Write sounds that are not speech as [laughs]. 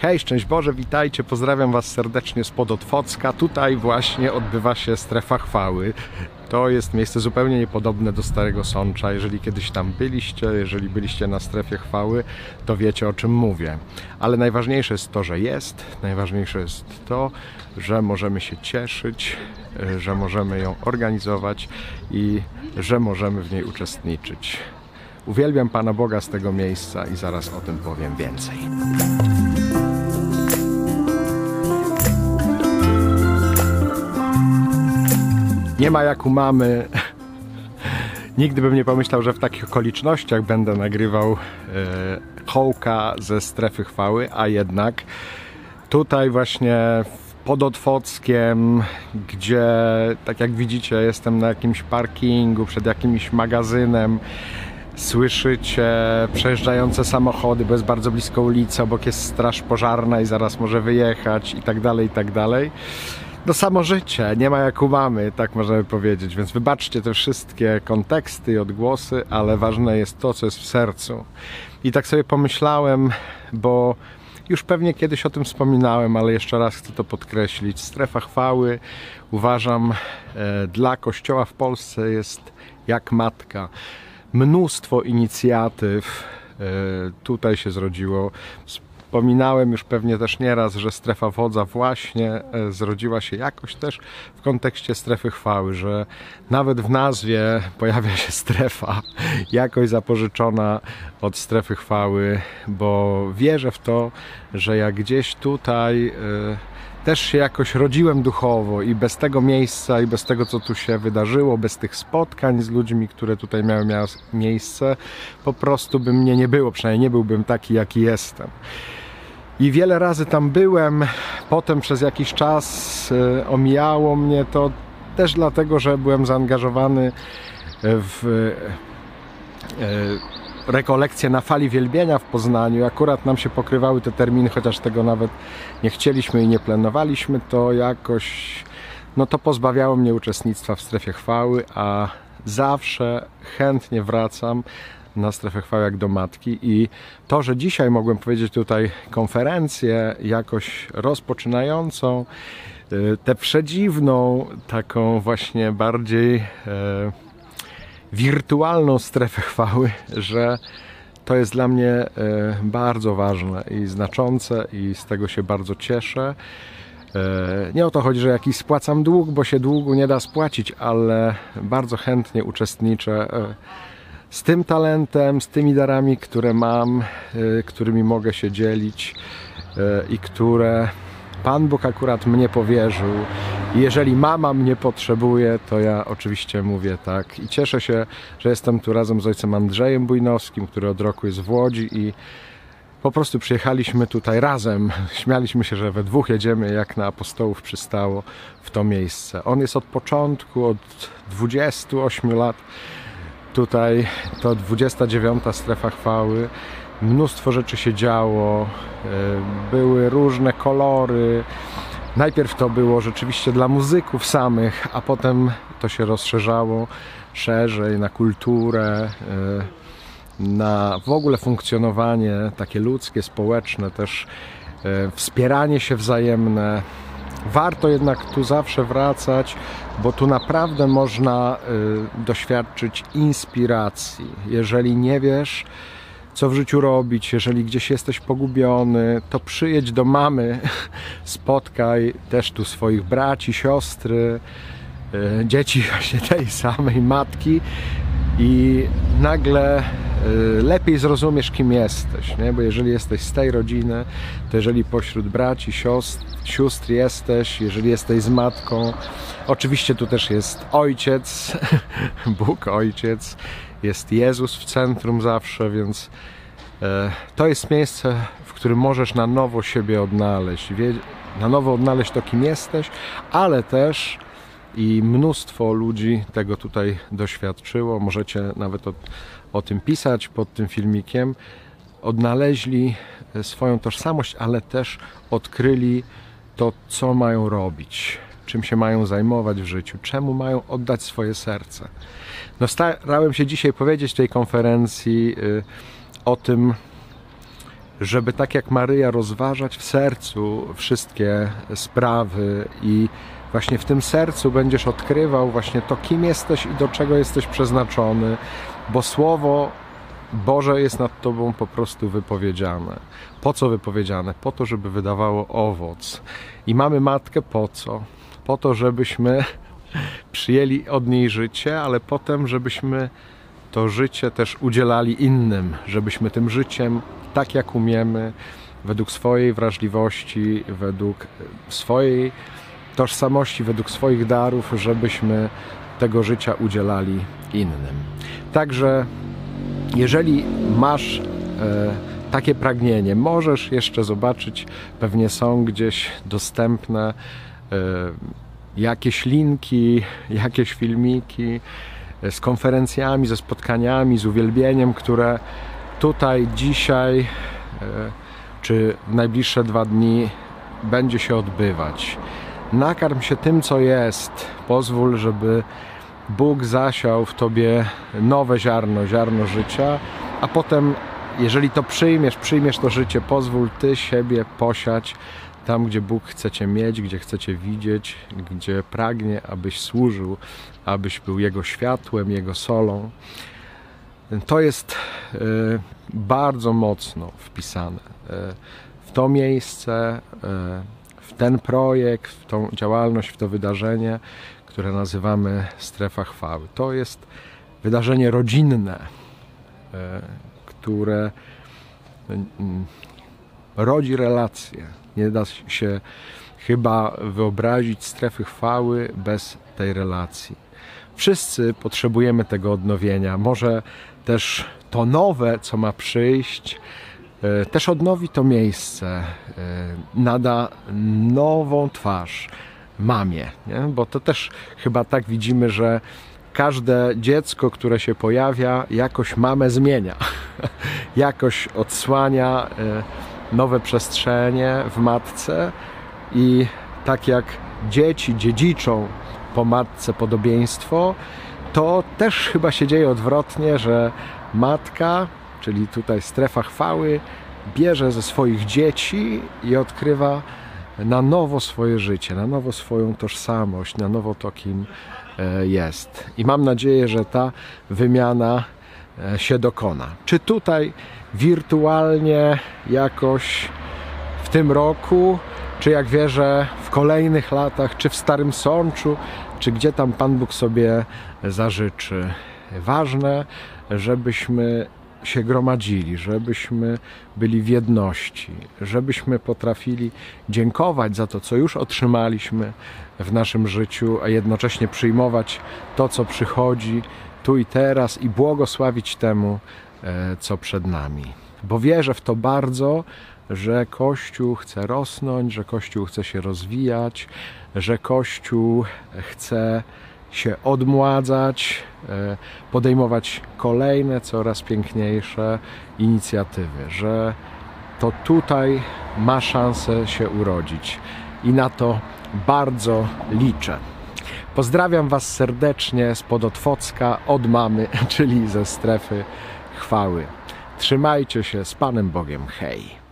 Hej, szczęść Boże, witajcie, pozdrawiam Was serdecznie spod Otwocka. Tutaj właśnie odbywa się strefa chwały. To jest miejsce zupełnie niepodobne do Starego Sącza. Jeżeli kiedyś tam byliście, jeżeli byliście na strefie chwały, to wiecie o czym mówię. Ale najważniejsze jest to, że jest, najważniejsze jest to, że możemy się cieszyć, że możemy ją organizować i że możemy w niej uczestniczyć. Uwielbiam Pana Boga z tego miejsca i zaraz o tym powiem więcej. Nie ma jak u mamy. [laughs] Nigdy bym nie pomyślał, że w takich okolicznościach będę nagrywał e, hołka ze strefy chwały, a jednak tutaj właśnie pod Otwockiem, gdzie tak jak widzicie jestem na jakimś parkingu, przed jakimś magazynem, słyszycie przejeżdżające samochody, bo jest bardzo blisko ulicy, obok jest straż pożarna i zaraz może wyjechać i tak dalej, i tak dalej. No samo życie, nie ma jak u mamy, tak możemy powiedzieć, więc wybaczcie te wszystkie konteksty i odgłosy, ale ważne jest to, co jest w sercu. I tak sobie pomyślałem, bo już pewnie kiedyś o tym wspominałem, ale jeszcze raz chcę to podkreślić. Strefa chwały uważam e, dla Kościoła w Polsce jest jak matka. Mnóstwo inicjatyw e, tutaj się zrodziło. Wspominałem już pewnie też nieraz, że strefa wodza właśnie e, zrodziła się jakoś też w kontekście strefy chwały, że nawet w nazwie pojawia się strefa, jakoś zapożyczona od strefy chwały, bo wierzę w to, że jak gdzieś tutaj e, też się jakoś rodziłem duchowo i bez tego miejsca i bez tego, co tu się wydarzyło, bez tych spotkań z ludźmi, które tutaj miały miejsce, po prostu by mnie nie było, przynajmniej nie byłbym taki, jaki jestem. I wiele razy tam byłem, potem przez jakiś czas e, omijało mnie to też dlatego, że byłem zaangażowany w e, rekolekcje na fali wielbienia w Poznaniu. Akurat nam się pokrywały te terminy, chociaż tego nawet nie chcieliśmy i nie planowaliśmy, to jakoś no to pozbawiało mnie uczestnictwa w strefie chwały, a zawsze chętnie wracam na strefę chwały jak do matki i to, że dzisiaj mogłem powiedzieć tutaj konferencję jakoś rozpoczynającą, y, tę przedziwną, taką właśnie bardziej e, wirtualną strefę chwały, że to jest dla mnie e, bardzo ważne i znaczące i z tego się bardzo cieszę. E, nie o to chodzi, że jakiś spłacam dług, bo się długu nie da spłacić, ale bardzo chętnie uczestniczę z tym talentem, z tymi darami, które mam, y, którymi mogę się dzielić y, i które Pan Bóg akurat mnie powierzył. Jeżeli mama mnie potrzebuje, to ja oczywiście mówię tak. I cieszę się, że jestem tu razem z ojcem Andrzejem Bujnowskim, który od roku jest w Łodzi i po prostu przyjechaliśmy tutaj razem. [laughs] Śmialiśmy się, że we dwóch jedziemy, jak na apostołów przystało w to miejsce. On jest od początku, od 28 lat Tutaj to 29 strefa chwały. Mnóstwo rzeczy się działo, e, były różne kolory. Najpierw to było rzeczywiście dla muzyków samych, a potem to się rozszerzało szerzej na kulturę, e, na w ogóle funkcjonowanie takie ludzkie, społeczne, też e, wspieranie się wzajemne. Warto jednak tu zawsze wracać, bo tu naprawdę można y, doświadczyć inspiracji. Jeżeli nie wiesz, co w życiu robić, jeżeli gdzieś jesteś pogubiony, to przyjedź do mamy, [laughs] spotkaj też tu swoich braci, siostry, y, dzieci właśnie tej samej matki i nagle lepiej zrozumiesz, kim jesteś, nie? bo jeżeli jesteś z tej rodziny, to jeżeli pośród braci, siostr, sióstr jesteś, jeżeli jesteś z matką, oczywiście tu też jest ojciec, [laughs] Bóg ojciec, jest Jezus w centrum zawsze, więc e, to jest miejsce, w którym możesz na nowo siebie odnaleźć, na nowo odnaleźć to, kim jesteś, ale też i mnóstwo ludzi tego tutaj doświadczyło. Możecie nawet o, o tym pisać pod tym filmikiem. Odnaleźli e, swoją tożsamość, ale też odkryli to, co mają robić, czym się mają zajmować w życiu, czemu mają oddać swoje serce. No, starałem się dzisiaj powiedzieć w tej konferencji y, o tym, żeby tak jak Maryja rozważać w sercu wszystkie sprawy i właśnie w tym sercu będziesz odkrywał właśnie to, kim jesteś i do czego jesteś przeznaczony, bo Słowo Boże jest nad Tobą po prostu wypowiedziane. Po co wypowiedziane? Po to, żeby wydawało owoc. I mamy matkę po co? Po to, żebyśmy [laughs] przyjęli od niej życie, ale potem, żebyśmy to życie też udzielali innym, żebyśmy tym życiem, tak jak umiemy, według swojej wrażliwości, według swojej tożsamości, według swoich darów, żebyśmy tego życia udzielali innym. Także jeżeli masz e, takie pragnienie, możesz jeszcze zobaczyć, pewnie są gdzieś dostępne e, jakieś linki, jakieś filmiki e, z konferencjami, ze spotkaniami, z uwielbieniem, które tutaj dzisiaj czy w najbliższe dwa dni będzie się odbywać. Nakarm się tym, co jest. Pozwól, żeby Bóg zasiał w tobie nowe ziarno, ziarno życia, a potem, jeżeli to przyjmiesz, przyjmiesz to życie, pozwól ty siebie posiać tam, gdzie Bóg chce cię mieć, gdzie chce cię widzieć, gdzie pragnie, abyś służył, abyś był Jego światłem, Jego solą. To jest e, bardzo mocno wpisane e, w to miejsce, e, w ten projekt, w tą działalność, w to wydarzenie, które nazywamy strefa chwały. To jest wydarzenie rodzinne, e, które mm, rodzi relacje. Nie da się chyba wyobrazić strefy chwały bez tej relacji. Wszyscy potrzebujemy tego odnowienia. Może też to nowe, co ma przyjść, też odnowi to miejsce, e, nada nową twarz mamie, nie? bo to też chyba tak widzimy, że każde dziecko, które się pojawia, jakoś mamę zmienia, [laughs] jakoś odsłania e, nowe przestrzenie w matce i tak jak dzieci dziedziczą po matce podobieństwo, to też chyba się dzieje odwrotnie, że matka, czyli tutaj strefa chwały, bierze ze swoich dzieci i odkrywa na nowo swoje życie, na nowo swoją tożsamość, na nowo to, kim e, jest. I mam nadzieję, że ta wymiana e, się dokona. Czy tutaj wirtualnie jakoś w tym roku, czy jak wierzę w kolejnych latach, czy w Starym Sączu, czy gdzie tam Pan Bóg sobie zażyczy. Ważne, żebyśmy się gromadzili, żebyśmy byli w jedności, żebyśmy potrafili dziękować za to, co już otrzymaliśmy w naszym życiu, a jednocześnie przyjmować to, co przychodzi tu i teraz i błogosławić temu, e, co przed nami. Bo wierzę w to bardzo, że Kościół chce rosnąć, że Kościół chce się rozwijać, że Kościół chce się odmładzać, e, podejmować kolejne, coraz piękniejsze inicjatywy, że to tutaj ma szansę się urodzić i na to bardzo liczę. Pozdrawiam Was serdecznie z Podotwocka od mamy, [laughs] czyli ze strefy chwały. Trzymajcie się z Panem Bogiem. Hej!